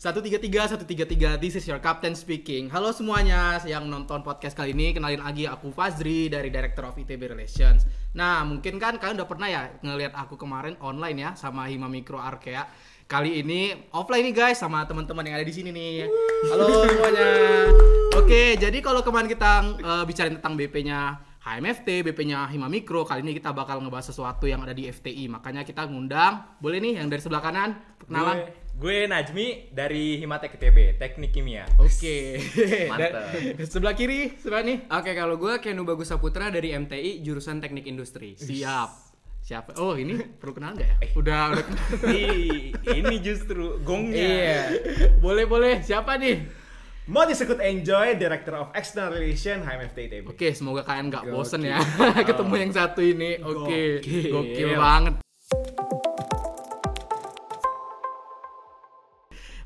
133 133 this is your captain speaking. Halo semuanya yang nonton podcast kali ini. Kenalin lagi aku Fazri dari Director of ITB Relations. Nah, mungkin kan kalian udah pernah ya ngelihat aku kemarin online ya sama Hima Mikro Arkea. Kali ini offline nih guys sama teman-teman yang ada di sini nih. Halo semuanya. Oke, jadi kalau kemarin kita uh, bicarain tentang BP-nya HMFT, BP-nya Hima Mikro, kali ini kita bakal ngebahas sesuatu yang ada di FTI. Makanya kita ngundang, boleh nih yang dari sebelah kanan, perkenalan. Gue, gue Najmi dari Himatek ITB, Teknik Kimia. Oke. Mantap. Dan sebelah kiri, sebelah nih. Oke, kalau gue Kenu Bagus Saputra dari MTI jurusan Teknik Industri. Siap. Siapa? Oh, ini perlu kenal nggak ya? Udah, udah kenal. Ih, ini justru gongnya. Iya. boleh, boleh. Siapa nih? Mau disebut Enjoy, Director of External Relation HMFT ITB. Oke, semoga kalian nggak bosen ya ketemu yang satu ini. Oke, Gokil. gokil banget.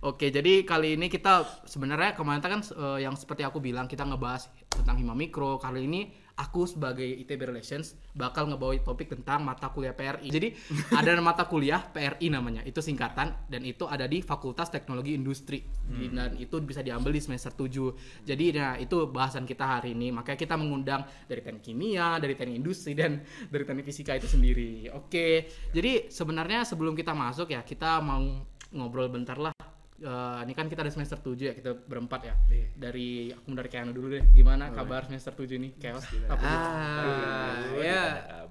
Oke, jadi kali ini kita sebenarnya kemarin kan eh, yang seperti aku bilang kita ngebahas tentang Hima Mikro. Kali ini aku sebagai ITB Relations bakal ngebawa topik tentang mata kuliah PRI. Jadi ada mata kuliah PRI namanya, itu singkatan dan itu ada di Fakultas Teknologi Industri Di- dan itu bisa diambil di semester 7. Jadi nah itu bahasan kita hari ini. Makanya kita mengundang dari teknik kimia, dari teknik industri dan dari teknik fisika itu sendiri. Oke. Jadi sebenarnya sebelum kita masuk ya, kita mau ngobrol bentar lah Eh, ini kan kita ada semester 7 ya, kita berempat ya. Dari aku dari Keanu dulu deh. Gimana kabar semester 7 nih? Chaos. Tuh? Ah, ya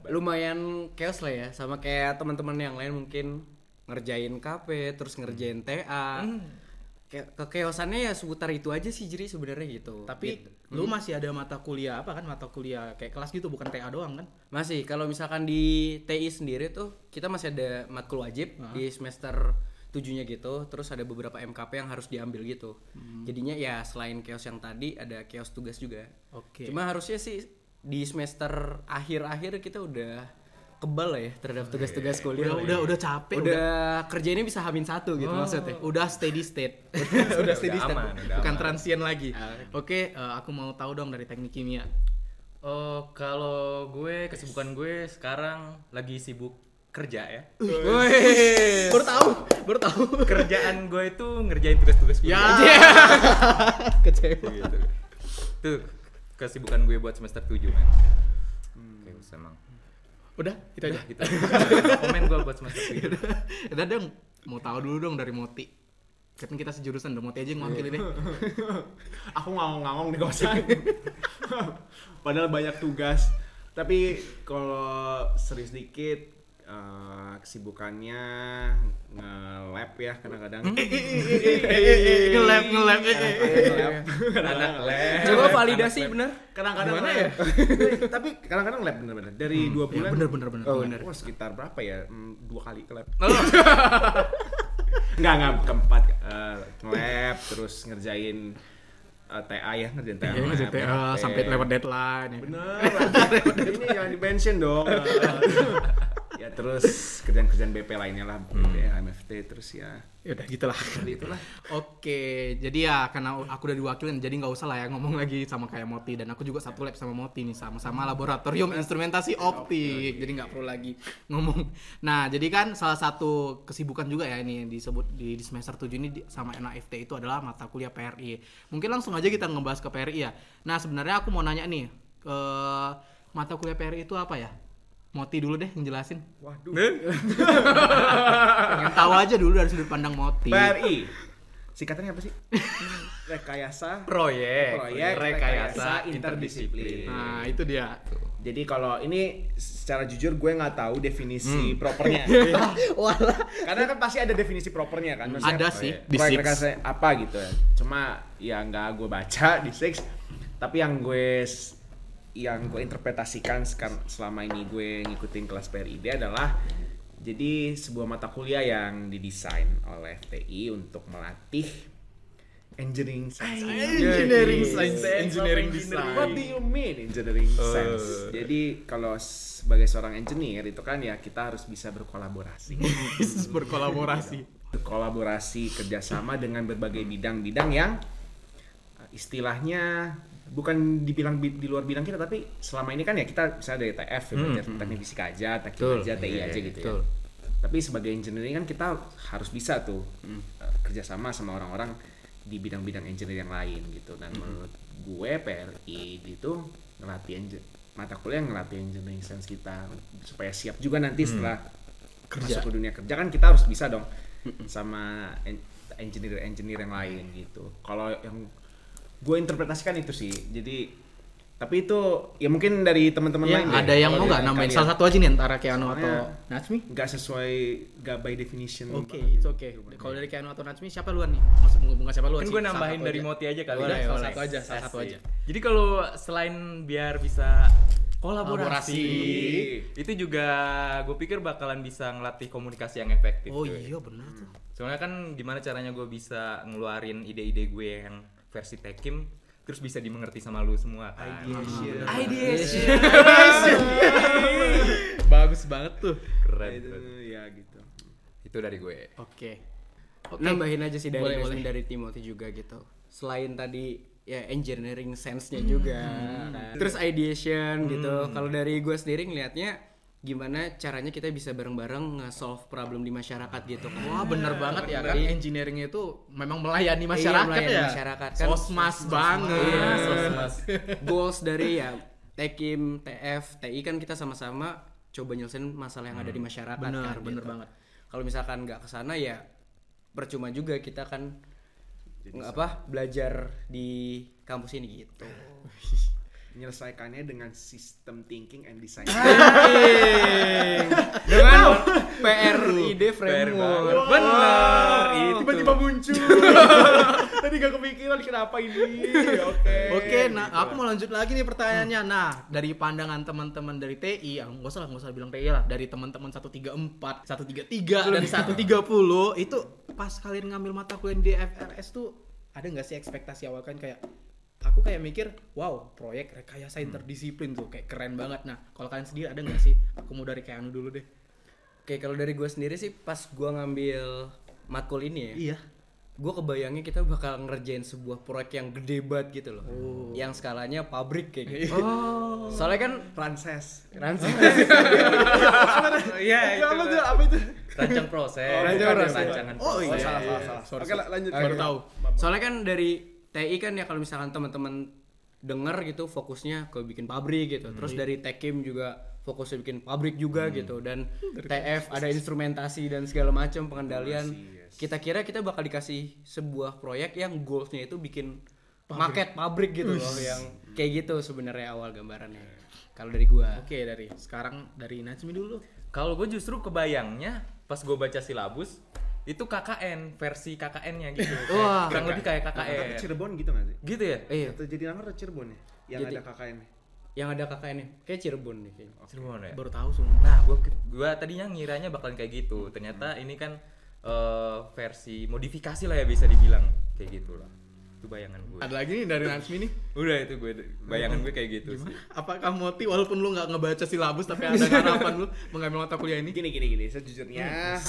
lumayan chaos lah ya, sama kayak teman-teman yang lain mungkin ngerjain KP, terus ngerjain TA. Kayak kekeosannya ya seputar itu aja sih jadi sebenarnya gitu. Tapi Gitu. lu masih ada mata kuliah apa kan? Mata kuliah kayak kelas gitu bukan TA doang kan? Masih, kalau misalkan di TI sendiri tuh kita masih ada matkul wajib di semester tujuhnya gitu, terus ada beberapa MKP yang harus diambil gitu. Jadinya ya selain chaos yang tadi ada chaos tugas juga. Oke. Cuma harusnya sih di semester akhir-akhir kita udah kebal lah ya terhadap tugas-tugas kuliah. Udah udah udah capek udah, udah kerjanya bisa hamin satu gitu maksudnya. udah steady state. udah steady udah state. aman, udah bukan aman. transient lagi. Ah. Oke, eh, aku mau tahu dong dari teknik kimia. Oh, kalau gue kesibukan gue sekarang lagi sibuk kerja ya. baru tahu, baru tahu. Kerjaan gue itu ngerjain tugas-tugas Ya. kuliah. Kecewa. gitu. Tuh kesibukan gue buat semester 7 man. Oke, usah, emang. Udah, itu aja. Udah gitu. Komen gue buat semester 7. Udah dong, mau tahu dulu dong dari Moti. Kan kita sejurusan, udah Moti aja yang mewakili deh. Aku ngangong-ngangong di kosan. Padahal banyak tugas. Tapi kalau serius dikit eh, kesibukannya nge-lab ya kadang-kadang. Nge-lab, nge-lab. Nge-lab. Anak lab. Coba validasi bener. Kadang-kadang Gimana lab. Tapi kadang-kadang lab bener-bener. Dari dua bulan. bener, bener, bener. Oh, Bener. Wah, sekitar berapa ya? Hmm, Dua kali ke lab. Enggak, enggak keempat eh, nge-lab terus ngerjain eh, TA ya, ngerjain TA. Iya, lab, ngerjain TA ya. sampai lewat deadline. ya. Bener. ini jangan di mention dong. Ya terus kerjaan-kerjaan BP lainnya lah, BP, MFT terus ya. Ya udah gitulah. Itulah. Oke, jadi ya karena aku udah diwakilin, jadi nggak usah lah ya ngomong lagi sama kayak Moti dan aku juga satu lab sama Moti nih sama-sama laboratorium instrumentasi optik, jadi nggak perlu lagi ngomong. Nah, jadi kan salah satu kesibukan juga ya ini yang disebut di, di semester 7 ini di- sama NAFT itu adalah mata kuliah PRI. Mungkin langsung aja kita ngebahas ke PRI ya. Nah, sebenarnya aku mau nanya nih, eh, mata kuliah PRI itu apa ya? Moti dulu deh ngejelasin. Waduh. Pengen tahu aja dulu dari sudut pandang Moti. PRI. Singkatannya apa sih? Rekayasa Proyek, Proyek rekayasa Rekayasa interdisiplin. Nah, itu dia. Jadi kalau ini secara jujur gue nggak tahu definisi propernya. Walah. Karena kan pasti ada definisi propernya kan. Maksudnya, Ada sih di proyek Six. rekayasa apa gitu ya. Cuma ya nggak gue baca di Six. Tapi yang gue yang gue interpretasikan sekarang selama ini gue ngikutin kelas PRID adalah jadi sebuah mata kuliah yang didesain oleh FTI untuk melatih engineering science. Engineering science, engineering design. What do you mean engineering sense? Jadi kalau sebagai seorang engineer itu kan ya kita harus bisa berkolaborasi. berkolaborasi. berkolaborasi kerjasama dengan berbagai bidang-bidang yang uh, istilahnya bukan dibilang bi- di luar bidang kita tapi selama ini kan ya kita misalnya dari TF ya, belajar teknik fisika aja, teknik Betul. aja, TI Iya, aja iya, gitu betul. ya. tapi sebagai engineering kan kita harus bisa tuh eh, kerjasama sama orang-orang di bidang-bidang engineering yang lain gitu. Dan menurut gue PRI itu ngelatih mata kuliah yang ngelatih engineering sense kita supaya siap juga nanti setelah masuk ke dunia kerja kan kita harus bisa dong sama engineer engineer yang lain gitu. Kalau yang gue interpretasikan itu sih jadi tapi itu ya mungkin dari teman-teman Ya, lain deh, ada yang kalau mau nggak namain salah satu aja nih antara Keanu atau Soalnya Natsumi? nggak sesuai nggak by definition Oke, itu oke. Kalau dari Keanu atau Natsumi siapa luan nih? Maksud bunga siapa luan Kan sih? gue nambahin dari aja. Moti aja kali Boleh, ya. salah satu aja, salah satu aja. Jadi kalau selain biar bisa kolaborasi, Kolaborasi. itu juga gue pikir bakalan bisa ngelatih komunikasi yang efektif. Oh iya benar tuh. Soalnya kan gimana caranya gue bisa ngeluarin ide-ide gue yang versi Tekim terus bisa dimengerti sama lu semua kan. Ideation. Bagus banget tuh. Keren. itu ya gitu Itu dari gue. Oke. nambahin aja sih dari Boleh, boleh, dari Timothy juga gitu selain tadi ya engineering sense-nya juga kan. terus ideation gitu kalau dari gue sendiri ngelihatnya gimana caranya kita bisa bareng-bareng nge-solve problem di masyarakat gitu kan Wah bener banget ya kan Iya. engineering itu memang melayani masyarakat melayani ya. masyarakat kan. Sosmas banget. Iya, sosmas. goals dari ya Tekim, TF, TI kan kita sama-sama coba nyelesain masalah yang ada di masyarakat Bener, kan, bener gitu. banget. Kalau misalkan nggak ke sana ya percuma juga kita kan nggak apa belajar di kampus ini gitu. menyelesaikannya dengan sistem thinking and design Dengan PRID framework. Bener. Itu. tiba-tiba muncul tadi gak kepikiran kenapa ini oke Oke, nah aku mau lanjut lagi nih pertanyaannya. Nah, dari pandangan teman-teman dari TI, ah, nggak usah nggak usah bilang TI lah. Dari teman-teman 134, 133 dan 130 itu pas kalian ngambil mata kuliah di FRS tuh ada nggak sih ekspektasi awal kan kayak aku kayak mikir, wow, proyek rekayasa interdisiplin tuh kayak keren banget. Nah, kalau kalian sendiri ada nggak sih? Aku mau dari Keanu dulu deh. Oke, kalau dari gue sendiri sih pas gue ngambil matkul ini ya. Iya. gue kebayangnya kita bakal ngerjain sebuah proyek yang gede banget gitu loh yang skalanya pabrik kayak gitu Oh. soalnya kan Frances Ransom Iya, itu. apa tuh apa itu Rancang proses. Rancang Bukan proses. Rancangan Oh, iya. salah salah salah Sorry, oke lanjut Baru tahu. soalnya kan dari TI kan ya kalau misalkan teman-teman denger gitu fokusnya ke bikin pabrik gitu. Terus dari Tekim juga fokusnya bikin pabrik juga gitu. Dan TF ada instrumentasi dan segala macam pengendalian. Kita kira kita bakal dikasih sebuah proyek yang goalsnya itu bikin market pabrik gitu loh yang kayak gitu sebenarnya awal gambarannya. Kalau dari gua. Oke, dari sekarang dari Najmi dulu. Kalau gue justru kebayangnya pas gue baca silabus itu KKN versi KKN-nya gitu. Wah. kurang lebih kayak Kakak KKN. Cirebon gitu gak sih Gitu ya? iya atau jadi nangor atau Cirebon ya yang Jadi- ada KKN -nya? yang ada kakaknya kayak Cirebon nih kayaknya Cirebon ya? Baru tahu sumpah. Nah, gua gua tadinya ngiranya bakalan kayak gitu. Ternyata ini kan eh, versi modifikasi lah ya bisa dibilang kayak gitu lah. Itu bayangan gue. Ada lagi nih dari Najmi nih. Udah itu gue bayangan gue kayak gitu sih. Apakah Moti walaupun lu nggak ngebaca silabus tapi ada harapan lu mengambil mata kuliah ini? gini gini gini. Sejujurnya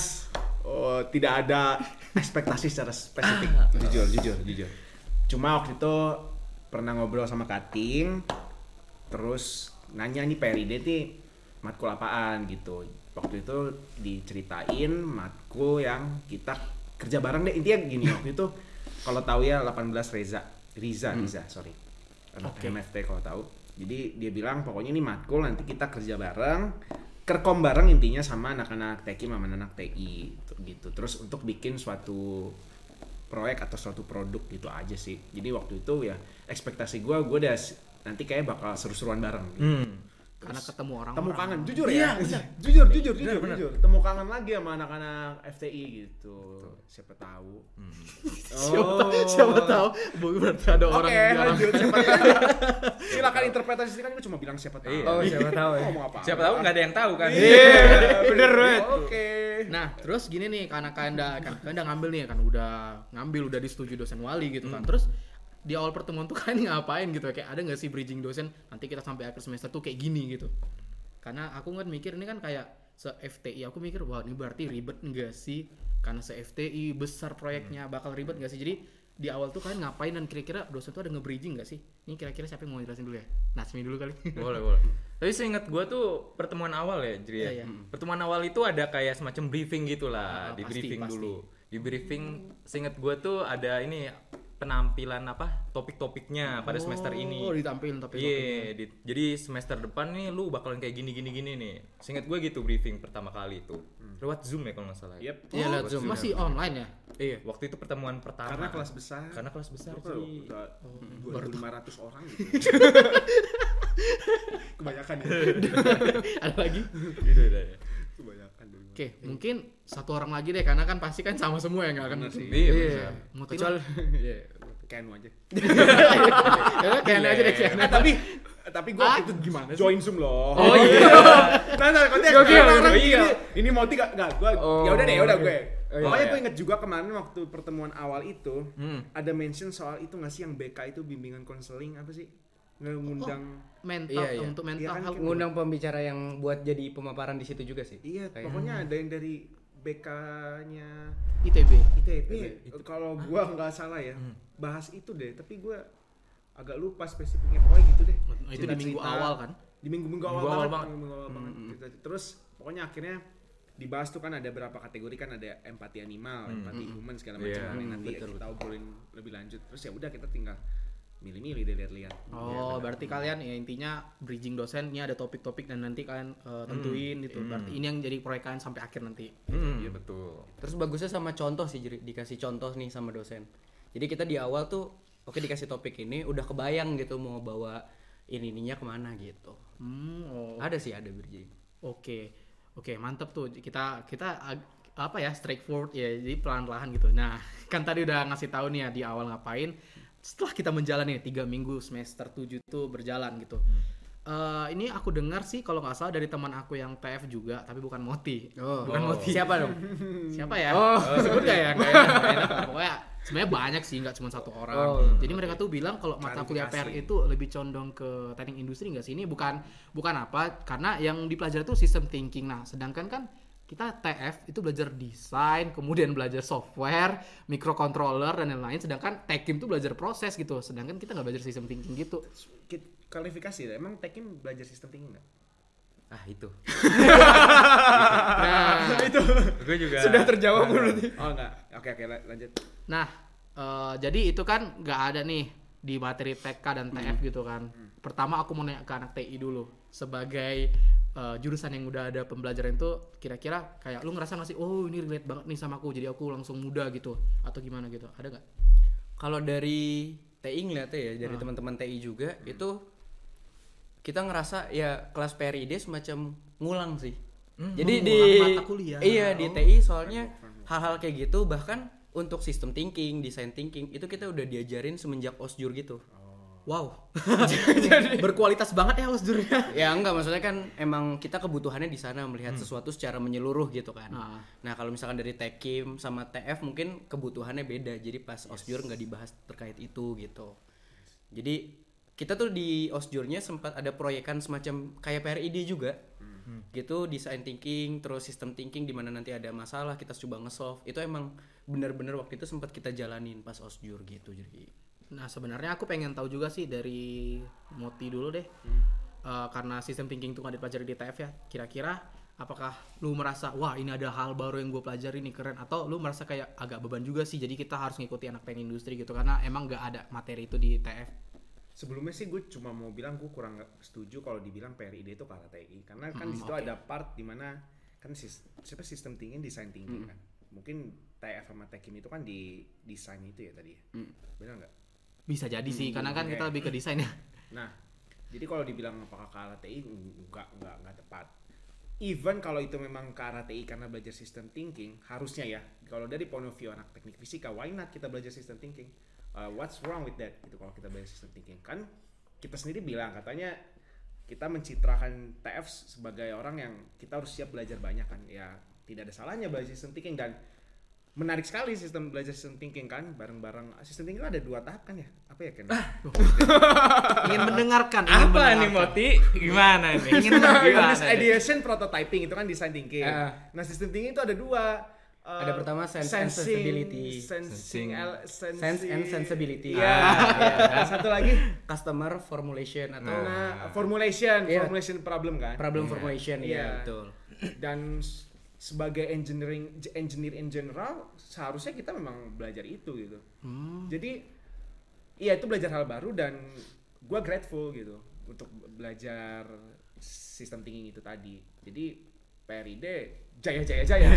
oh tidak ada ekspektasi secara spesifik. Jujur jujur jujur. Cuma waktu itu pernah ngobrol sama Kating terus nanya nih PRID nih matkul apaan gitu. Waktu itu diceritain matkul yang kita kerja bareng deh. Intinya gini waktu itu kalau tahu ya 18 Reza Riza Riza sorry anak Oke. MFT kalau tahu jadi dia bilang pokoknya ini matkul nanti kita kerja bareng kerkom bareng intinya sama anak-anak TI sama anak TI gitu, gitu terus untuk bikin suatu proyek atau suatu produk gitu aja sih jadi waktu itu ya ekspektasi gue gue udah nanti kayak bakal seru-seruan bareng gitu. Hmm. Karena ketemu orang. temu kangen jujur Iya, ya jujur jujur jujur jujur temu kangen lagi sama anak-anak FTI gitu siapa tahu Siapa, siapa tahu Bu, berarti ada orang yang bilang lanjut. Siapa tahu. Silakan interpretasi sini kan gue cuma bilang siapa tahu. Iya. oh siapa tahu ya Ngomong apa? Siapa tahu nggak ada yang tahu kan? Iya, bener banget. Oke. Nah, terus gini nih, karena kalian udah, kan, kalian udah ngambil nih kan, udah ngambil, udah disetujui dosen wali gitu kan. Terus di awal pertemuan tuh kalian ngapain gitu kayak ada nggak sih bridging dosen nanti kita sampai akhir semester tuh kayak gini gitu karena aku kan mikir ini kan kayak se FTI aku mikir wah ini berarti ribet enggak sih karena se FTI besar proyeknya bakal ribet nggak sih jadi di awal tuh kalian ngapain dan kira-kira dosen tuh ada nge-bridging nggak sih? Ini kira-kira siapa yang mau jelasin dulu ya? Nasmi dulu kali. boleh boleh tapi seingat gua tuh pertemuan awal ya jadi ya. Iya. pertemuan awal itu ada kayak semacam briefing gitulah Ah, di pasti, briefing pasti. dulu di briefing seingat gua tuh ada ini penampilan apa topik-topiknya pada semester ini Oh, ditampilin tapi Iya, di- jadi semester depan nih lu bakalan kayak gini gini gini nih. Seingat gue gitu briefing pertama kali itu. Lewat Zoom ya kalau nggak salah. Yep. Iya, lewat Zoom. masih online ya? Iya. Waktu itu pertemuan pertama. Karena kelas besar. Karena kelas besar Berapa sih. Udah 2.500 orang gitu. Kebanyakan ya. ada lagi? Gitu udah ya. Kebanyakan dulu. Oke, mungkin satu orang lagi deh karena kan pasti kan sama semua ya nggak akan. Iya, Iya. Kecuali iya. Kenu aja. ya kayak aja deh kayak Eh, tapi tapi gue Ah, itu gimana sih? join zoom loh. Oh iya. nah, nah, konteks Oke, orang oke, gini, iya. ini mau tiga enggak gue Oh, ya udah deh ya udah gue. Oh, iya. Makanya iya. gue inget juga kemarin waktu pertemuan awal itu Hmm. ada mention soal itu nggak sih yang BK itu bimbingan konseling apa sih? Ngundang mental Iya, iya. untuk mental Iya kan, ngundang pembicara yang buat jadi pemaparan di situ juga sih. Iya, Kayak- pokoknya ada yang dari BK-nya ITB. ITB. Kalau gua nggak salah ya, bahas itu deh. Tapi gua agak lupa spesifiknya pokoknya gitu deh. Itu di minggu awal kan? Di minggu-minggu awal, Minggu awal banget. banget. Minggu awal banget. Cerita- Terus pokoknya akhirnya dibahas tuh kan ada berapa kategori kan ada empati animal, empati human segala macam Iya. yang nanti kita obrolin lebih lanjut. Terus ya udah kita tinggal milih-milih deh lihat-lihat. Oh, berarti kalian ya intinya bridging dosen ini ada topik-topik dan nanti kalian eh, tentuin gitu. Berarti ini yang jadi proyek kalian sampai akhir nanti. Hmm, iya betul. Terus bagusnya sama contoh sih jadi dikasih contoh nih sama dosen. Jadi kita di awal tuh oke dikasih topik ini udah kebayang gitu mau bawa ini ininya ke mana gitu. Hmm, oh. Ada sih ada bridging. Oke, oke mantep tuh kita kita apa ya straightforward ya jadi pelan-pelan gitu. Nah kan tadi udah ngasih tahu nih ya di awal ngapain. Setelah kita menjalani tiga minggu semester 7 tuh berjalan gitu. Eh, ini aku dengar sih kalau nggak salah dari teman aku yang TF juga tapi bukan Moti. Oh, bukan Moti. Siapa dong? Siapa ya? Oh. sebut gak ya? Enak, enak. Pokoknya sebenarnya banyak sih nggak cuma satu orang. Oh, Jadi mereka tuh bilang kalau mata kuliah PR itu lebih condong ke teknik industri nggak sih? Ini bukan bukan apa? Karena yang dipelajari itu sistem thinking. Nah, sedangkan kan kita TF itu belajar desain, kemudian belajar software, microcontroller dan lain-lain. Sedangkan Tekim tuh belajar proses gitu. Sedangkan kita nggak belajar sistem thinking gitu. Kualifikasi deh. Emang Tekim belajar sistem tinggi nggak? Ah itu. Nah, itu. Gue juga. Sudah terjawab berarti. Oh enggak. Oke oke la- lanjut. Nah, eh, jadi itu kan nggak ada nih di materi TK dan TF gitu kan. Pertama aku mau nanya ke anak TI dulu sebagai eh, jurusan yang udah ada pembelajaran itu kira-kira kayak lu ngerasa nggak sih oh ini relate banget nih sama aku jadi aku langsung muda gitu atau gimana gitu ada nggak? Kalau dari TI ngeliatnya ya dari teman-teman TI juga itu kita ngerasa ya kelas PRID semacam ngulang sih. Jadi di mata kuliah. Iya di TI soalnya hal-hal kayak gitu bahkan untuk sistem thinking, design thinking itu kita udah diajarin semenjak osjur gitu. Wow, berkualitas banget ya usjurnya. Ya enggak maksudnya kan emang kita kebutuhannya di sana melihat sesuatu secara menyeluruh gitu kan. Ah. Nah, kalau misalkan dari Tekim sama TF mungkin kebutuhannya beda. Jadi pas osjur nggak dibahas terkait itu gitu. Jadi kita tuh di osjurnya sempat ada proyekan semacam kayak PRID juga. Gitu design thinking terus sistem thinking di mana nanti ada masalah kita coba nge-solve. Itu emang benar-benar waktu itu sempat kita jalanin pas osjur gitu. Jadi Nah sebenarnya aku pengen tahu juga sih dari Moti dulu deh, Eh, karena sistem thinking itu nggak dipelajari di TF ya. Kira-kira apakah lu merasa wah ini ada hal baru yang gue pelajari nih keren. Atau lu merasa kayak agak beban juga sih jadi kita harus ngikuti anak teknik industri gitu karena emang nggak ada materi itu di TF. Sebelumnya sih gue cuma mau bilang gue kurang setuju kalau dibilang PRID itu kalah TI karena kan di situ oke. ada part di mana kan sis, siapa sistem tinggi desain tinggi kan. Mungkin TF sama Tekim itu kan di desain itu ya tadi ya. Benar nggak Bisa jadi sih karena kan oke. kita lebih ke desain ya. nah jadi kalau dibilang apakah kalah TI nggak nggak nggak tepat. Even kalau itu memang ke arah TI karena belajar sistem thinking harusnya ya kalau dari point of view anak teknik fisika why not kita belajar sistem thinking? Uh, what's wrong with that? Gitu kalau kita belajar sistem thinking. Kan kita sendiri bilang katanya kita mencitrakan TF sebagai orang yang kita harus siap belajar banyak kan. Ya tidak ada salahnya belajar sistem thinking dan menarik sekali sistem belajar sistem thinking kan bareng-bareng sistem thinking itu ada dua tahap kan ya apa ya kan ingin mendengarkan. ingin Apa nih mendengarkan. Moti? Gimana nih? Ingin mendengarkan. Nih? ideation prototyping itu kan design thinking. Ah. Nah, sistem thinking itu ada dua. uh, Ada pertama sense and sensing, sensibility. sensing, Sensing. Sense and sensibility. Iya. Ah, Satu lagi Customer formulation atau nah, formulation, Iya. formulation problem kan. problem formulation Iya. ya betul. Dan sebagai engineering engineer in general seharusnya kita memang belajar itu gitu. Hmm. Jadi iya itu belajar hal baru dan gua grateful gitu untuk belajar sistem thinking itu tadi. Jadi PRID jaya jaya jaya.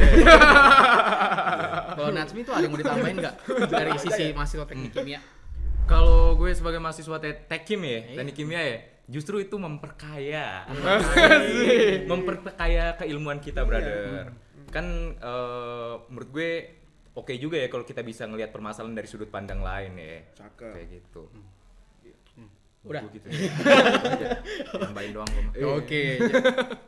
Kalau Natsmi tuh ada yang mau ditambahin nggak dari sisi mahasiswa teknik kimia? Kalau gue sebagai mahasiswa te- tekkim ya, teknik kimia ya, justru itu memperkaya, memperkaya keilmuan kita, brother. Kan eh, menurut gue oke juga ya kalau kita bisa ngelihat permasalahan dari sudut pandang lain ya. Cakep. Kayak gitu. Udah. Gua gitu ya. Nambahin doang gue. mah. Oke.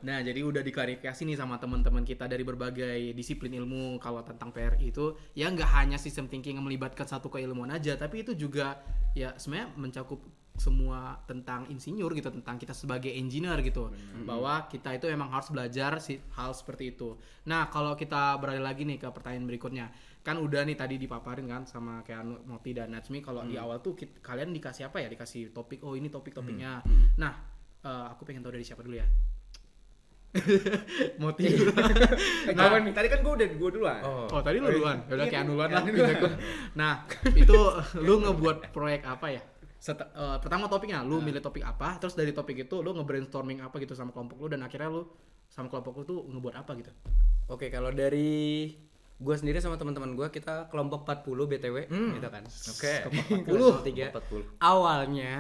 nah, jadi udah diklarifikasi nih sama teman-teman kita dari berbagai disiplin ilmu kalau tentang PRI itu ya nggak hanya sistem thinking yang melibatkan satu keilmuan aja, tapi itu juga ya sebenarnya mencakup semua tentang insinyur gitu, tentang kita sebagai engineer gitu. Bahwa kita itu emang harus belajar si hal seperti itu. Nah, kalau kita beralih lagi nih ke pertanyaan berikutnya. Kan udah nih tadi dipaparin kan sama kayak Anu- Moti dan Najmi kalau di awal tuh kit- kalian dikasih apa ya? Dikasih topik. Oh, ini topik-topiknya. Nah, eh, aku pengen tahu dari siapa dulu ya? Moti dulu. Nah, tadi kan gua udah gua duluan. Oh. Oh tadi lu duluan, ya udah Iya, kayak anu duluan lah. Anu. Nah itu lu ngebuat proyek apa ya? Set- eh, pertama topiknya, lu milih topik apa, terus dari topik itu lu nge-brainstorming apa gitu sama kelompok lu dan akhirnya lu sama kelompok lu tuh ngebuat apa gitu? Oke, kalau dari gue sendiri sama teman-teman gue kita kelompok 40 BTW gitu kan. Oke. Kelompok 40. 40. Awalnya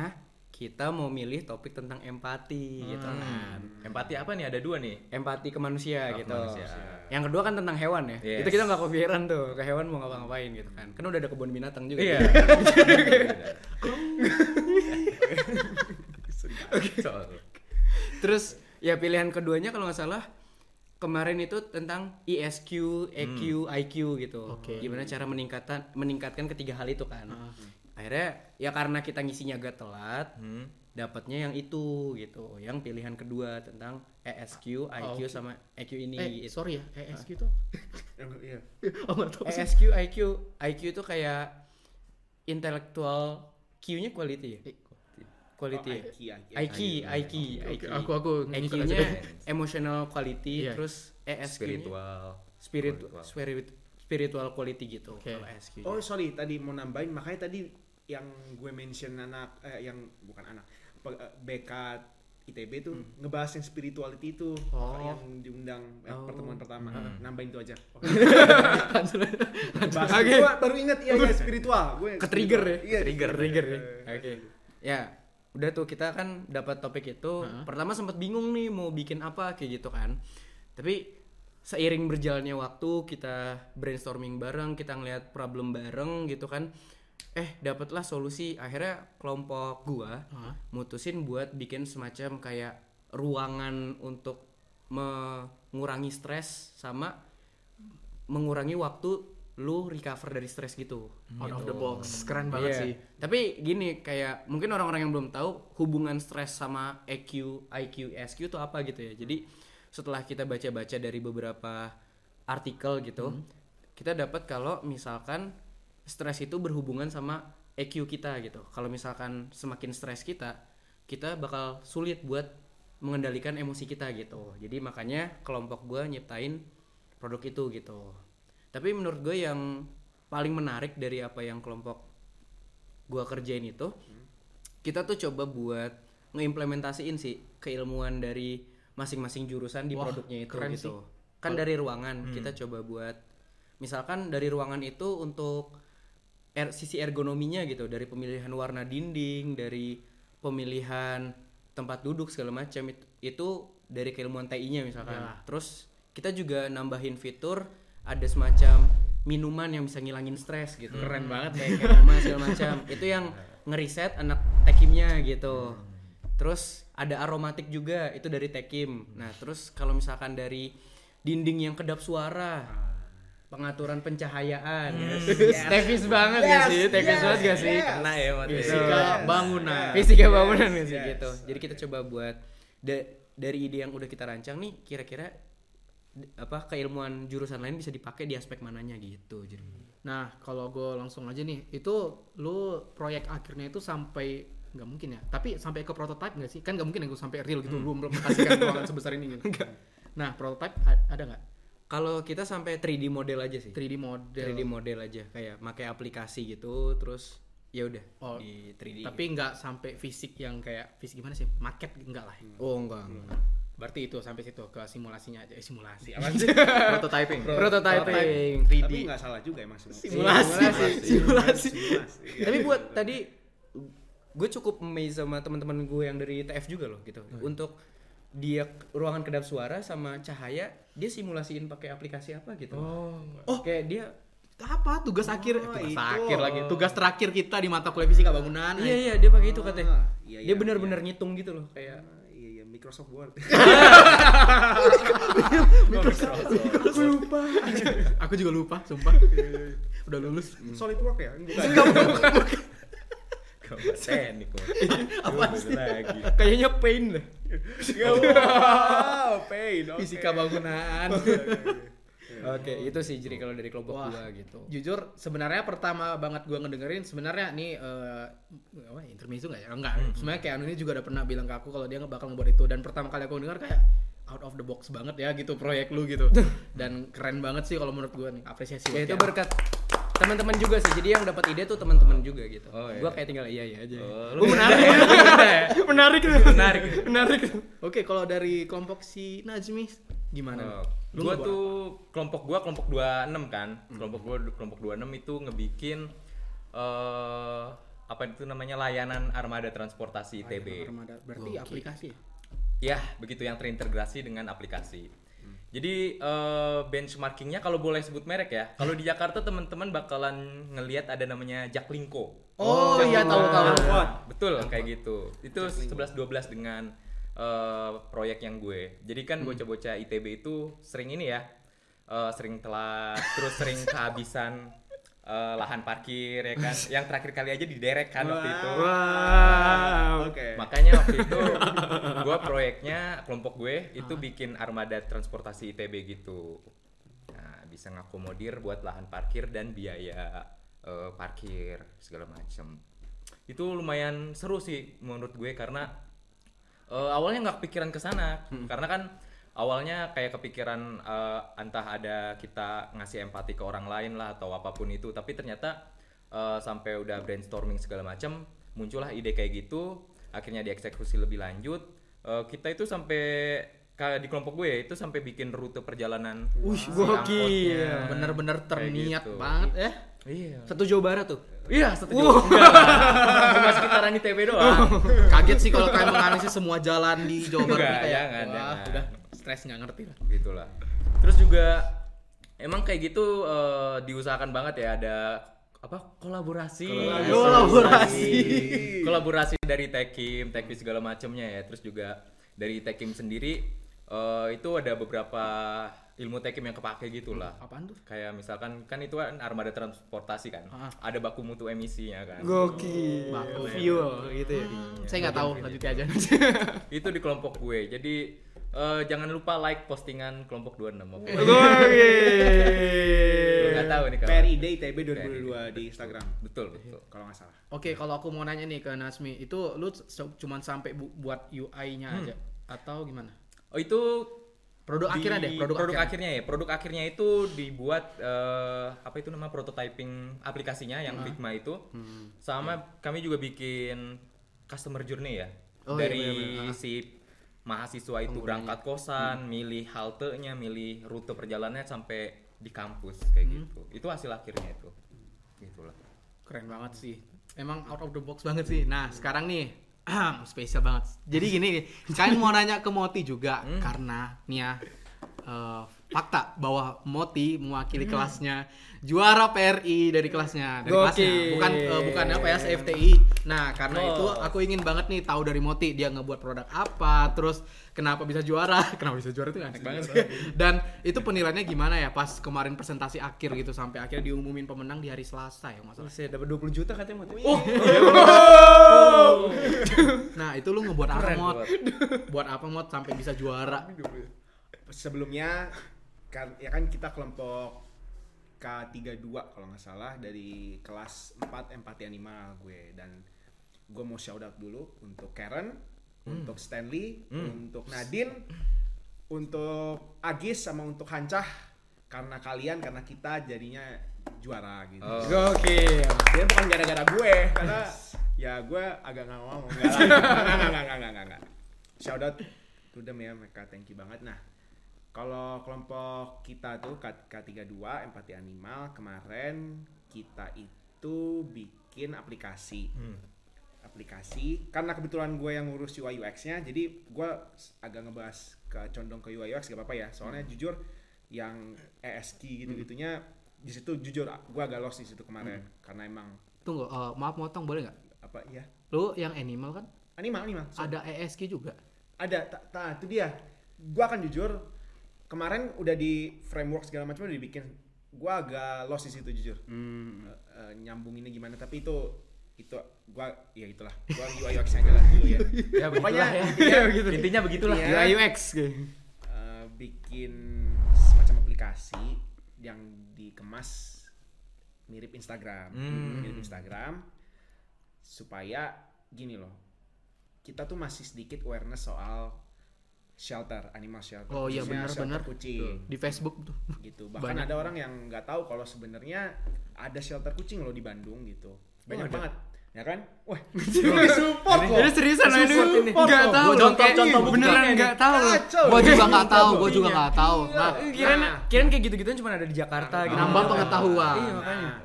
kita mau milih topik tentang empati gitu kan. Empati apa nih? Ada dua nih. Empati ke manusia Oh, gitu. manusia. Yang kedua kan tentang hewan ya. Yes. Itu kita nggak kepikiran tuh ke hewan mau ngapa-ngapain gitu kan. Kan udah ada kebun binatang juga. Iya. Terus ya pilihan keduanya kalau nggak salah kemarin itu tentang E ISQ, EQ, IQ gitu. Oke. Gimana cara meningkatkan meningkatkan ketiga hal itu kan. Akhirnya ya karena kita ngisinya agak telat, Hmm. dapatnya yang itu gitu. Yang pilihan kedua tentang ESQ, IQ oke. sama EQ ini Eh gitu. sorry ya, ESQ itu Yang- Iya. oh. ESQ, IQ, IQ itu kayak intellectual Q-nya quality ya. Quality. Oh, IQ, IQ. IQ, IQ, aku aku aja. emotional quality, Iya. terus ESQ-nya Spiritual. spirit, Spiritual. spirit, spiritual quality gitu. Oke. Kalau ESQ. Oh sorry tadi mau nambahin makanya tadi yang gue mention anak eh, yang bukan anak eh, BK ITB tuh ngebahas yang spirituality itu Oh. yang diundang eh, Oh. pertemuan pertama nambahin itu aja Oke. gue baru inget iya iya spiritual gue Ke-trigger ya? iya Trigger, trigger ya. Oke. Ya, udah tuh kita kan dapat topik itu. Pertama sempat bingung nih mau bikin apa kayak gitu kan. Tapi seiring berjalannya waktu kita brainstorming bareng, kita ngeliat problem bareng gitu kan. Eh, dapatlah solusi. Akhirnya kelompok gua Hah? mutusin buat bikin semacam kayak ruangan untuk mengurangi stres sama mengurangi waktu lu recover dari stres gitu. Out of the box, keren banget Iya. sih. Tapi gini kayak mungkin orang-orang yang belum tahu hubungan stres sama EQ, IQ, SQ itu apa gitu ya. Jadi setelah kita baca-baca dari beberapa artikel gitu, kita dapat kalau misalkan stres itu berhubungan sama EQ kita gitu. Kalau misalkan semakin stres kita, kita bakal sulit buat mengendalikan emosi kita gitu. Jadi makanya kelompok gua nyiptain produk itu gitu. Tapi menurut gue yang paling menarik dari apa yang kelompok gua kerjain itu kita tuh coba buat ngeimplementasiin sih keilmuan dari masing-masing jurusan di Wah, produknya itu keren gitu. Kan dari ruangan kita coba buat misalkan dari ruangan itu untuk er- sisi ergonominya gitu, dari pemilihan warna dinding, dari pemilihan tempat duduk segala macam itu, itu dari keilmuan TI-nya misalkan. Ya. Terus kita juga nambahin fitur ada semacam minuman yang bisa ngilangin stres gitu. Keren banget Kayak segala macam. Itu yang ngeriset anak tekimnya gitu. Terus ada aromatik juga itu dari tekim. Nah, terus kalau misalkan dari dinding yang kedap suara, pengaturan pencahayaan. Tevis banget gak sih? Tevis banget gak sih? Kena ya mati. Fisika bangunan. Fisika bangunan gak sih gitu. Jadi kita coba buat da- dari ide yang udah kita rancang nih kira-kira apa keilmuan jurusan lain bisa dipakai di aspek mananya gitu jadi Nah, kalau gue langsung aja nih, itu lu proyek akhirnya itu sampai nggak mungkin ya, tapi sampai ke prototype nggak sih? Kan nggak mungkin ya gue sampai real gitu, lu implementasikan ruangan sebesar ini gitu. Nah, prototype ada nggak? Kalau kita sampai 3D model aja sih 3D model. 3D model aja kayak pakai aplikasi gitu terus ya udah Oh, di 3D Tapi nggak sampai fisik yang kayak fisik gimana sih? Market enggak lah. oh enggak, enggak. Berarti itu sampai situ ke simulasinya aja. Eh, simulasi apa sih? Prototyping. prototyping 3D. Tapi nggak salah juga emang simulasi. simulasi simulasi Simulasi. tapi buat tadi gue cukup amazed sama teman-teman gue yang dari TF juga loh gitu untuk dia ruangan kedap suara sama cahaya dia simulasiin pakai aplikasi apa gitu. Oh. Kayak dia apa? Tugas akhir eh, tugas itu. akhir lagi. Tugas terakhir kita di mata kuliah fisika bangunan. Iya iya dia pakai itu katanya. Ah, iya, dia iya, benar-benar ngitung gitu loh kayak Ah, Iya iya Microsoft Word. aku lupa. Aku juga lupa sumpah. Udah lulus. SolidWorks ya? Bukan. Teknik. Apa sih? lagi? kayaknya pain deh Wow, pain. oke. fisika bangunan. Oke itu sih jadi kalau dari kelompok Wah. gua gitu. Jujur sebenarnya pertama banget gua ngedengerin sebenarnya nih eh apa intermezzo nggak ya? Enggak. Sebenarnya kayak Anu ini juga udah pernah bilang ke aku kalau dia bakal ngebuat itu. Dan pertama kali aku denger kayak out of the box banget ya gitu proyek lu gitu. Dan keren banget sih kalau menurut gua nih apresiasi ya itu berkat teman-teman juga sih jadi yang dapat ide tuh teman-teman juga gitu Oh, iya. gua kayak tinggal iya iya aja Oh, Oh, lu menarik menarik menarik menarik Oke, kalau dari kelompok si Najmi gimana? Oh, Lu gua ngebuat tuh kelompok gua kelompok 26 kan. Kelompok gua kelompok 26 itu ngebikin eh apa itu namanya layanan armada transportasi ITB. Armada. Berarti aplikasi ya? Ya, begitu yang terintegrasi dengan aplikasi. Jadi eh, benchmarkingnya kalau boleh sebut merek ya, kalau di Jakarta teman-teman bakalan ngelihat ada namanya Jaklingko. Oh, iya tahu tahu. Betul kayak gitu. Itu 11 12 dengan eh, proyek yang gue. Jadi kan bocah-bocah ITB itu sering ini ya. eh, sering telat, terus sering kehabisan eh, lahan parkir ya kan. Yang terakhir kali aja diderek kan waktu itu. wow Oke. Makanya waktu itu gue proyeknya kelompok gue itu bikin armada transportasi ITB gitu. Nah, bisa ngakomodir buat lahan parkir dan biaya eh, parkir segala macam. Itu lumayan seru sih menurut gue karena eh, awalnya nggak kepikiran ke sana karena kan awalnya kayak kepikiran eh, entah ada kita ngasih empati ke orang lain lah atau apa pun itu tapi ternyata eh, sampai udah brainstorming segala macam muncullah ide kayak gitu akhirnya dieksekusi lebih lanjut Eh, kita itu sampai kayak di kelompok gue ya, itu sampai bikin rute perjalanan Wih, si gokil. angkotnya. Bener-bener Kayak terniat gitu. banget ya. iya satu Jawa Barat tuh iya satu Jawa Enggak lah. cuma sekitaran ITB doang Kaget sih kalau kalian menganalisis semua jalan di Jawa Barat Enggak, kayak jangan, wah, jangan. udah stres nggak ngerti lah. gitulah terus juga emang kayak gitu eh, diusahakan banget ya ada apa kolaborasi Kolaborasi. kolaborasi dari Tekim Tekvi segala macamnya ya terus juga dari Tekim sendiri eh, itu ada beberapa ilmu Tekim yang kepake gitu lah Apaan tuh? kayak misalkan kan itu kan armada transportasi kan Ah. ada baku mutu emisinya kan gokil Baku. fuel gitu ya Saya nggak tahu, lanjutin aja. itu di kelompok gue jadi eh, jangan lupa like postingan kelompok 26 oke? Gokil nggak tahu nih kalau PRID ITB 2022 di Instagram. betul betul Kalau nggak salah. Oke, kalau aku mau nanya nih ke Nasmi, itu lu cuman sampai bu- buat UI-nya aja atau gimana? oh itu Produk di- akhirnya deh, produk, akhirnya. akhirnya ya produk akhirnya itu dibuat eh, apa itu nama prototyping aplikasinya yang Figma itu. Sama kami juga bikin customer journey ya. Oh, iya, dari benar-benar. si mahasiswa itu berangkat kosan milih haltenya milih rute perjalanannya sampai di kampus kayak gitu. Itu hasil akhirnya itu. Gitulah. Keren banget sih. Emang out of the box banget sih. Nah, sekarang nih spesial banget. Jadi gini nih, kalian mau nanya ke Moti juga karena nih ya eh, fakta bahwa Moti mewakili kelasnya juara PRI dari kelasnya, dari kelasnya. Gokil. Bukan eh, bukan apa ya FTI. Nah, karena itu aku ingin banget nih tahu dari Moti dia ngebuat produk apa, terus kenapa bisa juara, kenapa bisa juara itu aneh banget sih. Dan itu penilaiannya gimana ya pas kemarin presentasi akhir gitu sampai akhirnya diumumin pemenang di hari Selasa ya masalah. saya dapat 20 juta katanya mau Oh. nah, itu lu ngebuat apa? Mot. Buat apa, Mot, sampai bisa juara? Sebelumnya kan ya kan kita kelompok K32 kalau nggak salah dari kelas 4 empati animal gue dan gue mau shout out dulu untuk Karen, untuk Stanley, untuk Nadine, untuk Agis sama untuk Hancah karena kalian karena kita jadinya juara gitu. Oh. Gokil. Dia bukan gara-gara gue karena ya gue agak nggak ngomong nggak lah. nggak nggak nggak nggak nggak nggak shout out to them ya mereka thank you banget nah kalau kelompok kita tuh K- K32 empati animal kemarin kita itu bikin aplikasi. Aplikasi karena kebetulan gue yang ngurus UI UX nya jadi gue agak ngebahas ke condong ke UI UX gak apa-apa ya. Soalnya jujur yang ESG gitu gitunya di situ jujur gue agak lost di situ kemarin. Karena emang Tunggu, eh, maaf motong boleh nggak? apa ya Lu yang animal kan? Animal animal. So- ada ESG juga. ada ta, ta- itu dia. Gua akan jujur kemarin udah di framework segala macam udah dibikin gua agak lost di situ jujur Hmm. Eh, eh, nyambunginnya gimana tapi itu itu gua ya itulah gua UI UX aja lah dulu ya Ya Pokoknya begitulah ya. intinya, Intinya begitulah. Iya. UI UX gitu. eh, bikin semacam aplikasi yang dikemas mirip Instagram Hmm. mirip Instagram supaya gini loh kita tuh masih sedikit awareness soal shelter animal shelter Oh iya khususnya benar shelter benar. kucing Di Facebook tuh. gitu bahkan Banyak. ada orang yang nggak tahu kalau sebenarnya ada shelter kucing loh di Bandung gitu banyak ada. banget ya kan wah support loh Jadi seriusan ini. Enggak Foto. tahu. Gua contoh- contoh beneran enggak tahu. Gua juga nggak tahu, gua juga buktinya. nggak tahu. Nah, Kirain Nah. kirain kayak gitu-gituan cuma ada di Jakarta gitu. Nambah pengetahuan. Iya, makanya. Nah,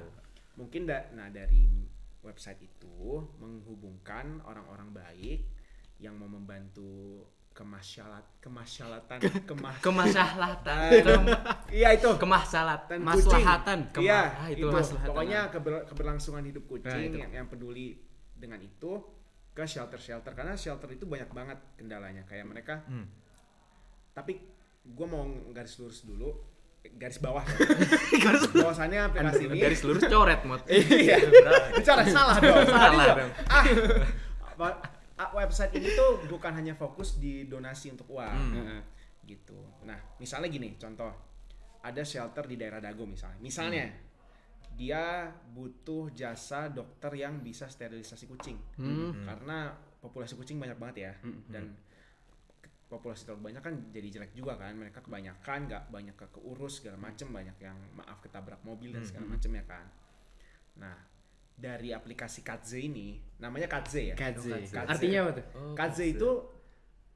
mungkin nah dari website itu menghubungkan orang-orang baik yang mau membantu kemasyalat kemasyalatan kemah Kemaslahatan. iya itu Kemaslahatan. dan Maslahatan. Iya, Ah, itu. maslahatan. Pokoknya keber- keberlangsungan hidup kucing Nah, itu. yang, yang peduli dengan itu ke shelter-shelter karena shelter itu banyak banget kendalanya kayak mereka. Hmm. Tapi gue mau garis lurus dulu, garis bawah. garis bahwasannya aplikasi ini Garis lurus coret mod. iya, bicara salah dong. Salah dong. Ah, website ini tuh bukan hanya fokus di donasi untuk uang. Hmm. Heeh. gitu. Nah, misalnya gini, contoh. Ada shelter di daerah Dago misalnya. Misalnya dia butuh jasa dokter yang bisa sterilisasi kucing. Karena populasi kucing banyak banget ya. Dan ke- populasi terlalu banyak kan jadi jelek juga kan. Mereka kebanyakan nggak banyak ke keurus segala macem. Banyak yang maaf ketabrak mobil dan segala macem ya kan. Nah dari aplikasi Katze ini namanya Katze ya Kadze. Katze. Artinya apa tuh? Katze itu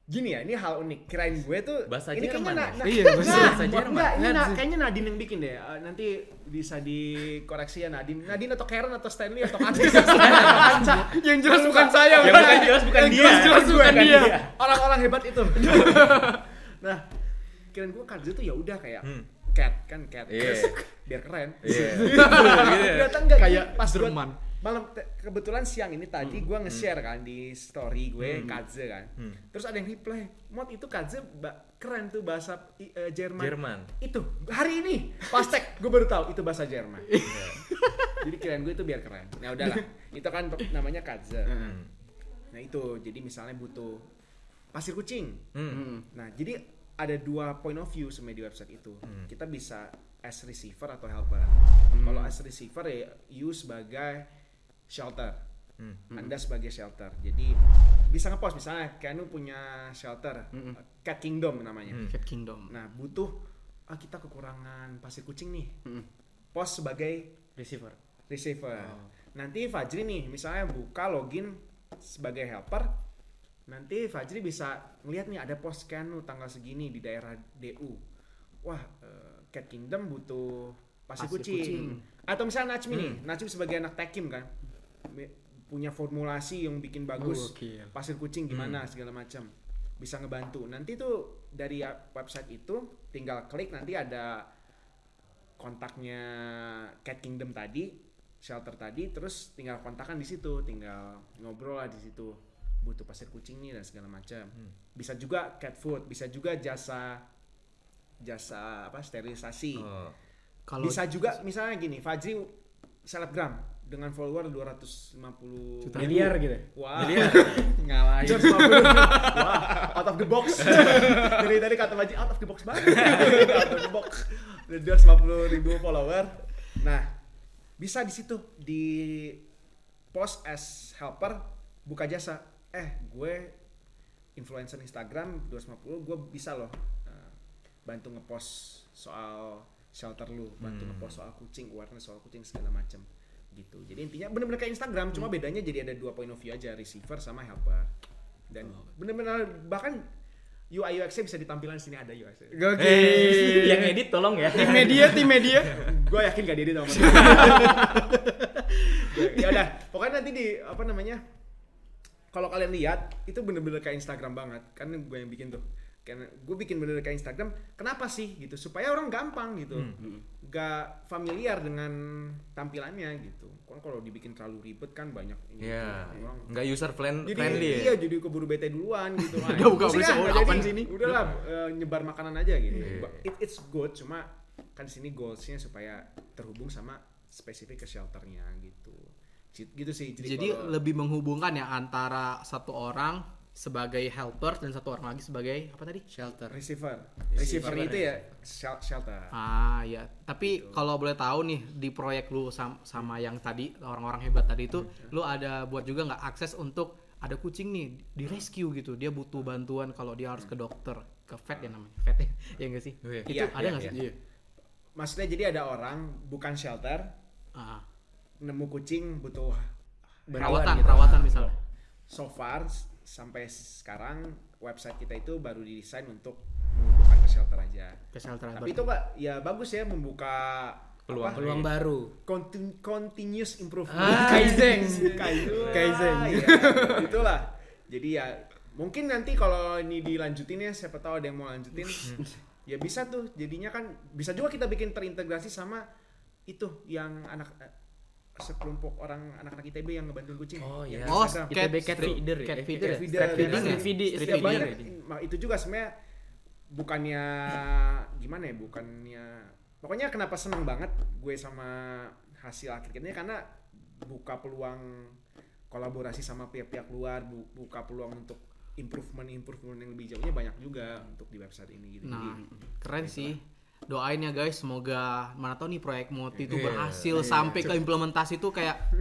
gini ya, ini hal unik. Kirain gue tuh Bahasa ini kayaknya ya? na- na- Iya, bahasa- nah, bahasa Jerman. enggak, ini na- Katze. kayaknya Nadine yang bikin deh. Eh, nanti bisa dikoreksi ya Nadine. Nadine atau Karen atau Stanley atau Agnes. Yang jelas bukan saya. Yang bukan jelas bukan Yang dia. jelas-jelas bukan dia. Orang-orang hebat itu. nah, kirain gue Katze tuh ya udah kayak Hmm. Cat kan cat. Iya. Terus biar keren. Iya. Ternyata enggak Kayak Jadi pas gua- Jerman. malam kebetulan siang ini tadi gua nge-share kan di story gue Katze kan. Hmm. Terus ada yang reply, "Mod itu Katze ba- keren tuh bahasa eh, Jerman." Jerman. Itu hari ini pas tag gue baru tahu itu bahasa Jerman. jadi kirain gue itu biar keren. Nah udahlah, itu kan namanya Katze. Hmm. Nah itu jadi misalnya butuh pasir kucing. Hmm. Nah, jadi ada dua point of view sebenarnya di website itu. Kita bisa as receiver atau helper. Kalau as receiver ya you sebagai shelter. Hmm. Anda sebagai shelter. Jadi bisa ngepost misalnya Kanu punya shelter Cat Kingdom namanya. Hmm. Cat Kingdom. Nah, butuh ah kita kekurangan pasir kucing nih. Mm. Post sebagai Receiver. receiver. Nanti Fajri nih misalnya buka login sebagai helper, nanti Fajri bisa ngeliat nih ada post Kanu tanggal segini di daerah DU. Wah, eh, Cat Kingdom butuh pasir, Pasir kucing. kucing. Atau misalnya Najmi nih, Najmi sebagai anak tekim kan, punya formulasi yang bikin bagus. gokil. pasir kucing gimana segala macam. Bisa ngebantu. Nanti tuh dari website itu tinggal klik nanti ada kontaknya Cat Kingdom tadi, shelter tadi, terus tinggal kontakkan di situ, tinggal ngobrol lah di situ. Butuh pasir kucing nih dan segala macam. Bisa juga cat food, bisa juga jasa jasa apa sterilisasi. Oh. Kalau Bisa juga misalnya gini, Fajri selebgram dengan follower 250 Miliar gitu. Wah. Ngalahin. 250. Wah, out of the box. Dari tadi kata Baji out of the box banget. out of the box. Udah 250 ribu follower. Nah, bisa di situ di post as helper buka jasa. Eh, gue influencer Instagram 250 gue bisa loh uh, bantu ngepost soal shelter lu, bantu ngepost soal kucing, awareness soal kucing segala macam gitu. Jadi intinya bener-bener kayak Instagram, cuma bedanya jadi ada dua point of view aja, receiver sama helper. Dan bener-bener bahkan UI UX-nya bisa ditampilan di sini ada UX. Gokil. yang edit tolong ya. Tim media, tim media. gue yakin gak dia sama ya udah pokoknya nanti di apa namanya kalau kalian lihat itu bener-bener kayak Instagram banget. Kan gue yang bikin tuh. Karena gue bikin bener kayak Instagram kenapa sih gitu? Supaya orang gampang gitu. Gak familiar dengan tampilannya gitu. Kan kalau dibikin terlalu ribet kan banyak ini Iya. orang Nggak user friend- jadi friendly ya. iya jadi keburu bete duluan gitu. Kan Udah buka Maksudnya beli nggak apaan jadi, sih ini? udahlah eh, nyebar makanan aja gitu. But it, it's good cuma kan sini goalsnya supaya terhubung sama spesifik ke shelternya gitu Gitu- gitu sih jadi, Jadi kalau- lebih menghubungkan ya antara satu orang sebagai helper dan satu orang lagi sebagai apa tadi? Shelter. receiver receiver itu ya shel- shelter Ah ya, tapi kalau boleh tahu nih di proyek lu sam- sama yang tadi orang-orang hebat tadi itu, lu ada buat juga nggak akses untuk ada kucing nih di rescue gitu, dia butuh bantuan kalau dia harus ke dokter, ke vet ya namanya, vet ya, ya enggak sih? Oh, iya. Itu Iya, ada iya, nggak sih? Iya. maksudnya jadi ada orang bukan shelter Ah, nemu kucing butuh perawatan, gitu. perawatan misalnya. so far sampai sekarang website kita itu baru didesain untuk menghubungkan ke shelter aja Ke shelter tapi itu nggak ya bagus ya membuka Peluang- apa, Peluang baru. Contin- continuous improvement Ah, Kaizen. Kaizen Kaizen. ya, itulah jadi ya mungkin nanti kalau ini dilanjutin ya siapa tahu ada yang mau lanjutin ya bisa tuh jadinya kan bisa juga kita bikin terintegrasi sama itu yang anak sekelompok orang anak-anak ITB yang ngebantuin kucing Oh, iya. di Oh, cat, ITB cat feeder ya? cat feeder, Cat feeder, ya. feeding, Street ya? feeding, Street street Ya, feeding. banyak, feeding. ma- itu juga sebenarnya bukannya gimana ya bukannya pokoknya kenapa seneng banget gue sama hasil akhirnya karena buka peluang kolaborasi sama pihak-pihak luar bu- buka peluang untuk improvement improvement yang lebih jauhnya banyak juga untuk di website ini gitu Nah, Jadi, keren sih. Doain ya guys, semoga mana tahu nih proyek Moti itu Iya, berhasil sampai ke implementasi itu kayak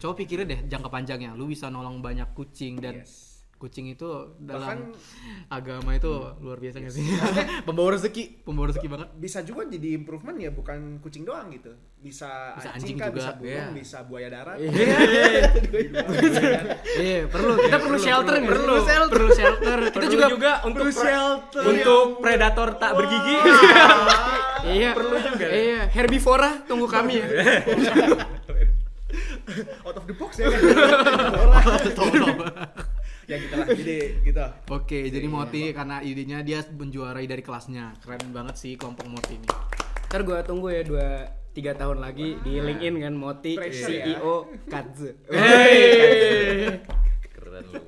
coba pikirin deh jangka panjangnya. Lu bisa nolong banyak kucing dan Yes. Kucing itu dalam Bahkan- agama itu luar biasa nggak sih? pembawa rezeki, pembawa rezeki banget. bisa juga jadi improvement ya bukan kucing doang gitu bisa, Bisa anjing, anjing kah, juga, bisa burung iya. bisa buaya darat Iya, perlu. Kita perlu shelter sih? perlu. shelter. Perlu shelter. Kita Perlu juga juga untuk shelter untuk predator tak bergigi. Iya. Perlu juga. Iya, herbivora tunggu kami ya. out of the box ya kan ya gitu lah jadi gitu Oke, jadi Moti karena idenya dia menjuarai dari kelasnya. Keren banget sih kelompok Moti ini. Ntar gue tunggu ya dua tiga tahun lagi di LinkedIn kan Moti Pressure ya. CEO Katze. Keren lu.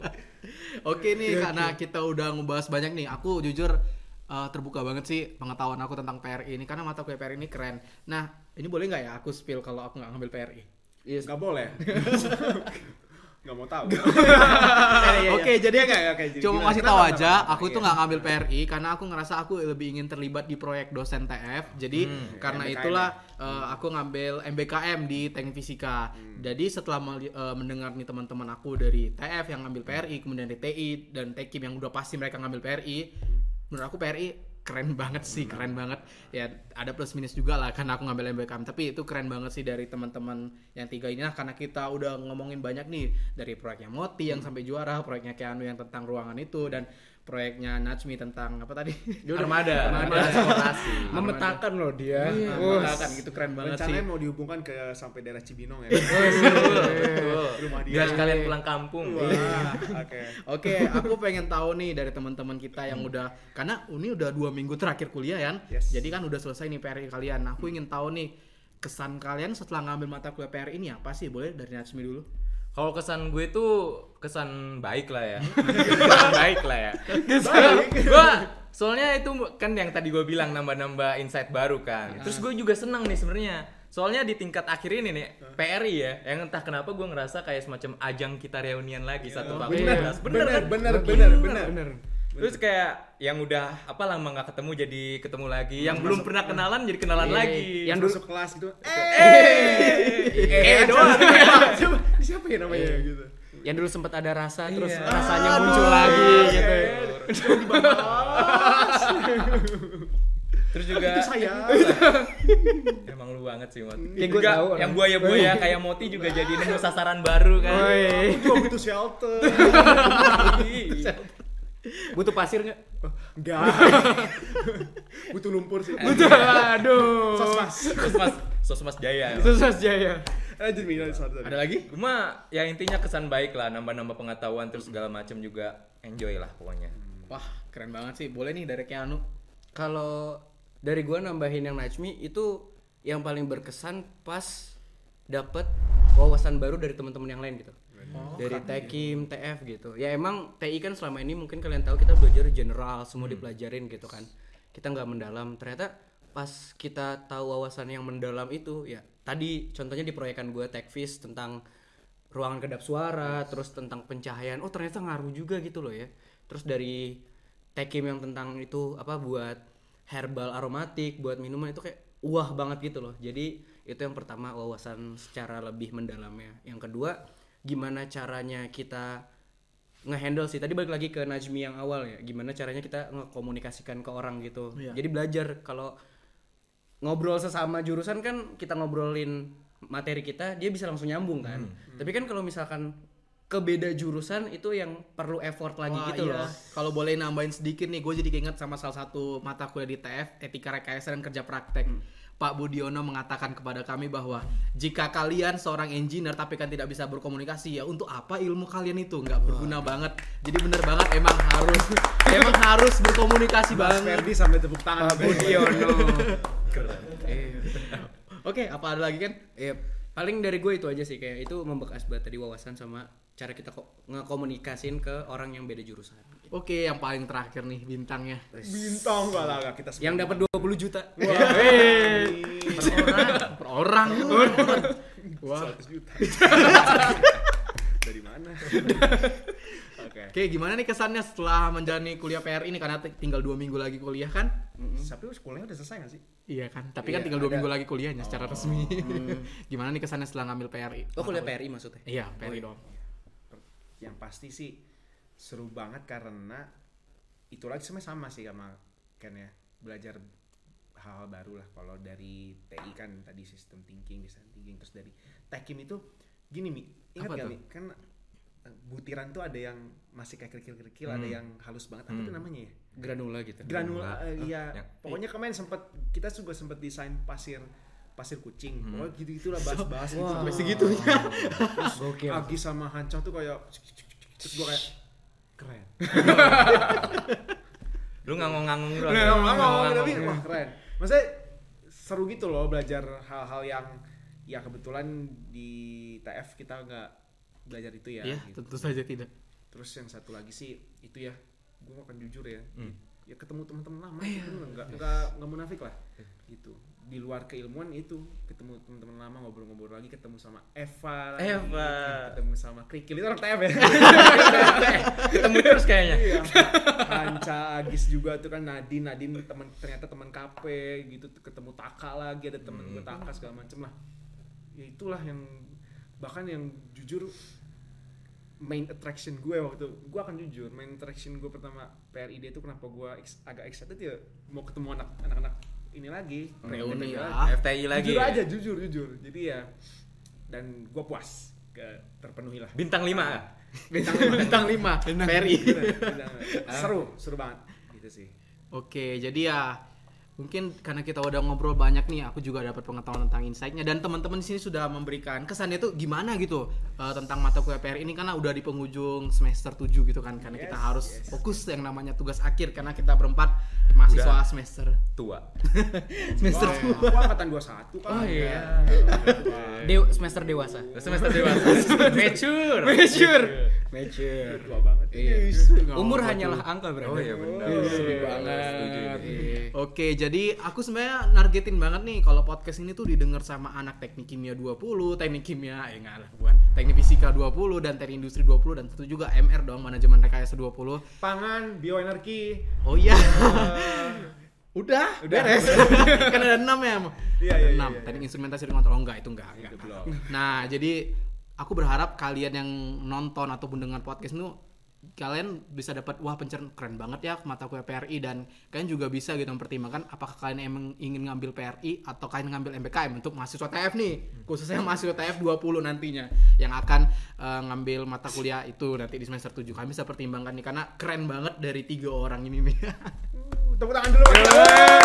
Oke nih karena kita udah ngebahas banyak nih. Aku jujur eh, terbuka banget sih pengetahuan aku tentang PRI ini karena mata kuliah PRI ini keren. Nah, ini boleh nggak ya aku spill kalau aku nggak ngambil PRI? Yes. nggak boleh nggak mau tahu Oke, jadi Oke, oke, jadi cuma gimana? ngasih Kenapa, tahu aja, aku itu Iya. nggak ngambil PRI karena aku ngerasa aku lebih ingin terlibat di proyek dosen TF. Jadi karena MBKM itulah eh, aku ngambil MBKM di Teknik Fisika. Hmm. Jadi setelah eh, mendengar nih teman-teman aku dari TF yang ngambil PRI, kemudian dari TI dan Tekim yang udah pasti mereka ngambil PRI, menurut aku PRI keren banget sih, keren banget. Ya ada plus minus juga lah karena aku ngambil MBKM, tapi itu keren banget sih dari teman-teman yang tiga ini nah karena kita udah ngomongin banyak nih dari proyeknya Moti yang sampai juara, proyeknya Keanu yang tentang ruangan itu dan proyeknya Najmi tentang apa tadi? Armada. Armada. transportasi. Memetakan loh dia. Iya, Wah. memetakan gitu keren banget sih. rencananya mau dihubungkan ke sampai daerah Cibinong ya Betul. rumah dia Biar sekalian pulang kampung. Wah, oke Oke, aku pengen tahu nih dari teman-teman kita yang udah karena ini udah dua minggu terakhir kuliah ya. Yes. Jadi kan udah selesai nih PRI kalian. Aku ingin tahu nih kesan kalian setelah ngambil mata kuliah PRI ini apa sih? Boleh dari Najmi dulu. Kalau kesan gue tuh kesan baik lah ya. kesan baik lah ya. gue soalnya itu kan yang tadi gue bilang nambah-nambah insight baru kan. Terus gue juga senang nih sebenarnya. Soalnya di tingkat akhir ini nih PRI ya, yang entah kenapa gue ngerasa kayak semacam ajang kita reunian lagi satu fakultas. bener Bener kan? bener bener bener bener bener. Terus kayak yang udah apa lama nggak ketemu jadi ketemu lagi, yang belum pernah kenalan jadi kenalan Iya, lagi. yang dulu- masuk kelas gitu. eh doang. Siapa, siapa ya namanya gitu. Yang dulu sempat ada rasa terus Iya. rasanya muncul lagi gitu. Terus juga Itu saya. emang lu banget sih Mot. Ya, Juga gua tahu yang buaya-buaya kayak Moti juga jadi nemu sasaran baru kan. Woi. Gua butuh shelter. Butuh pasir nggak? Enggak. butuh lumpur sih. Butuh. Aduh. Sosmas. Sosmas, Sosmas Jaya. Sukses jaya. Lanjut Mi, lanjut, sorry, sorry. Ada lagi? Cuma ya intinya kesan baik lah, nambah-nambah pengetahuan terus segala macam juga enjoy lah pokoknya. Wah, keren banget sih. Boleh nih dari Keanu. Kalau dari gua nambahin yang Najmi itu yang paling berkesan pas dapet wawasan baru dari teman-teman yang lain gitu. Dari Tekim, TF gitu. Ya emang TI kan selama ini mungkin kalian tahu kita belajar general, semua dipelajarin gitu kan. Kita nggak mendalam. Ternyata pas kita tahu wawasan yang mendalam itu ya tadi contohnya di proyekan gue Techfish tentang ruangan kedap suara, terus tentang pencahayaan. Oh, ternyata ngaruh juga gitu loh ya. Terus dari Tekim yang tentang itu apa buat herbal aromatik, buat minuman itu kayak wah banget gitu loh. Jadi itu yang pertama wawasan secara lebih mendalamnya. Yang kedua, gimana caranya kita ngehandle sih. Tadi balik lagi ke Najmi yang awal ya. Gimana caranya kita ngekomunikasikan ke orang gitu. Iya. Jadi belajar kalau ngobrol sesama jurusan kan kita ngobrolin materi kita dia bisa langsung nyambung kan tapi kan kalau misalkan ke beda jurusan itu yang perlu effort lagi Wah, gitu iya. loh Kalau boleh nambahin sedikit nih, gue jadi keinget sama salah satu mata kuliah di TF, Etika Rekayasa dan Kerja Praktek. Pak Budiono mengatakan kepada kami bahwa jika kalian seorang engineer tapi kan tidak bisa berkomunikasi ya untuk apa ilmu kalian itu nggak berguna banget. Jadi bener banget emang harus emang harus berkomunikasi Mas banget. Ferdi sampai tepuk tangan. Budiono Eh. Oke, apa ada lagi kan? ya paling dari gue itu aja sih kayak itu membekas banget tadi wawasan sama cara kita kok ngekomunikasin ke orang yang beda jurusan Oke, yang paling terakhir nih bintangnya. Bintang gak lah gak kita yang dapat 20 juta Per orang. Wah. 100 juta. Dari mana? Oke. Oke, gimana nih kesannya setelah menjalani kuliah PR ini karena tinggal dua minggu lagi kuliah kan? Tapi sekolahnya udah selesai gak sih? Iya kan, tapi kan Iya, tinggal dua minggu lagi kuliahnya secara resmi. gimana nih kesannya setelah ngambil PRI? oh kuliah PRI maksudnya Iya, PRI dong. Yang pasti sih seru banget karena itu lagi sebenarnya sama sih sama Ken ya. Belajar hal-hal baru lah. Kalau dari TI kan tadi sistem thinking design thinking. Terus dari Tekim itu gini mi. Ingat Apa gak mi? Kan eh, butiran tuh ada yang masih kayak kerikil-kerikil ada Hmm. yang halus banget. Apa tuh namanya ya? Granula gitu. Granula eh, iya. Ya. pokoknya kemarin sempat kita juga sempat desain pasir pasir kucing. Pokoknya gitu gitulah bahas-bahas gitu Wah. Sampai segitunya. terus. Agi sama Hancoh tuh kayak terus gua kayak keren Lu ngangong-ngangong dulu. Nggak, nggak, nggak, Ngangong-ngangong. tapi wah keren maksudnya seru gitu loh belajar hal-hal yang ya kebetulan di TF kita nggak belajar itu ya Iya, gitu. tentu saja tidak. terus yang satu lagi sih itu ya gue akan jujur ya Hmm. ya ketemu teman-teman lama gitu nggak nggak nggak munafik lah gitu di luar keilmuan itu. Ketemu teman-teman lama ngobrol-ngobrol lagi ketemu sama Eva lagi, Eva. ketemu sama Krikil. Itu orang TF ya? Ketemu terus kayaknya. iya. Hanca Agis juga tuh kan Nadine. Nadine teman ternyata teman KP gitu. Ketemu Taka lagi ada temen gue Taka segala macem lah. Ya itulah yang bahkan yang jujur main attraction gue waktu gue akan jujur main attraction gue pertama PRID itu kenapa gue agak excited ya mau ketemu anak anak-anak ini lagi Reuni reuni ya. lagi. FTI lagi. jujur ya? aja jujur jujur jadi ya dan gue puas ke terpenuhi lah Bintang 5 ah. Bintang bintang 5 PRI. seru seru banget gitu sih Oke, jadi ya mungkin karena kita udah ngobrol banyak nih, aku juga dapat pengetahuan tentang insight-nya dan teman-teman di sini sudah memberikan kesannya tuh gimana gitu eh, tentang mata kuliah PR ini karena udah di penghujung semester 7 gitu kan karena kita Yes, harus yes. fokus yang namanya tugas akhir karena kita berempat mahasiswa Udah. semester Tua. semester Wah, aku angkatan 21 kan. Oh, iya. Dew- semester dewasa Semester dewasa. Mature. Mature. Mature. Tua banget. Iya. Nggak Umur apa-apa hanyalah angka berarti. Oh iya benar. Sedih Setuju banget. ini. Iya. Oke, jadi aku sebenarnya nargetin banget nih kalau podcast ini tuh didengar sama anak teknik kimia 20, teknik kimia eh enggak lah, bukan. Teknik fisika 20 dan teknik industri 20 dan tentu juga MR dong, manajemen rekayasa 20. Pangan, bioenergi. Oh iya. Udah, Udah. beres. kan ada 6 ya. Iya, Ada iya, enam. iya, iya. Teknik instrumentasi dan kontrol. Oh enggak, itu enggak. enggak. Itu belum. Nah, jadi aku berharap kalian yang nonton ataupun dengar podcast itu kalian bisa dapat wah pencernaan keren banget ya mata kuliah PRI dan kalian juga bisa gitu mempertimbangkan apakah kalian emang ingin ngambil PRI atau kalian ngambil MBKM untuk mahasiswa TF nih khususnya mahasiswa TF 20 nantinya yang akan eh, ngambil mata kuliah itu nanti di semester 7 kalian bisa pertimbangkan nih karena keren banget dari tiga orang ini nih Tepuk tangan dulu. Oh,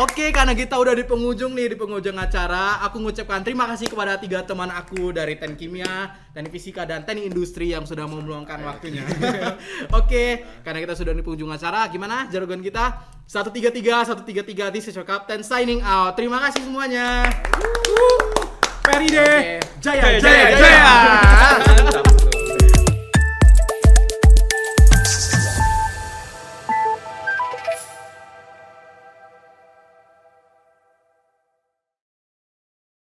Oke, karena kita udah di penghujung nih, di penghujung acara, aku mengucapkan terima kasih kepada tiga teman aku dari Teknik Kimia, Teknik Fisika, dan Teknik Industri yang sudah mau meluangkan waktunya. Oke, karena kita sudah di penghujung acara, gimana jargon kita? 133, 133, this is your captain signing out. Terima kasih semuanya. Peride. Oke. Jaya, Jaya, jaya.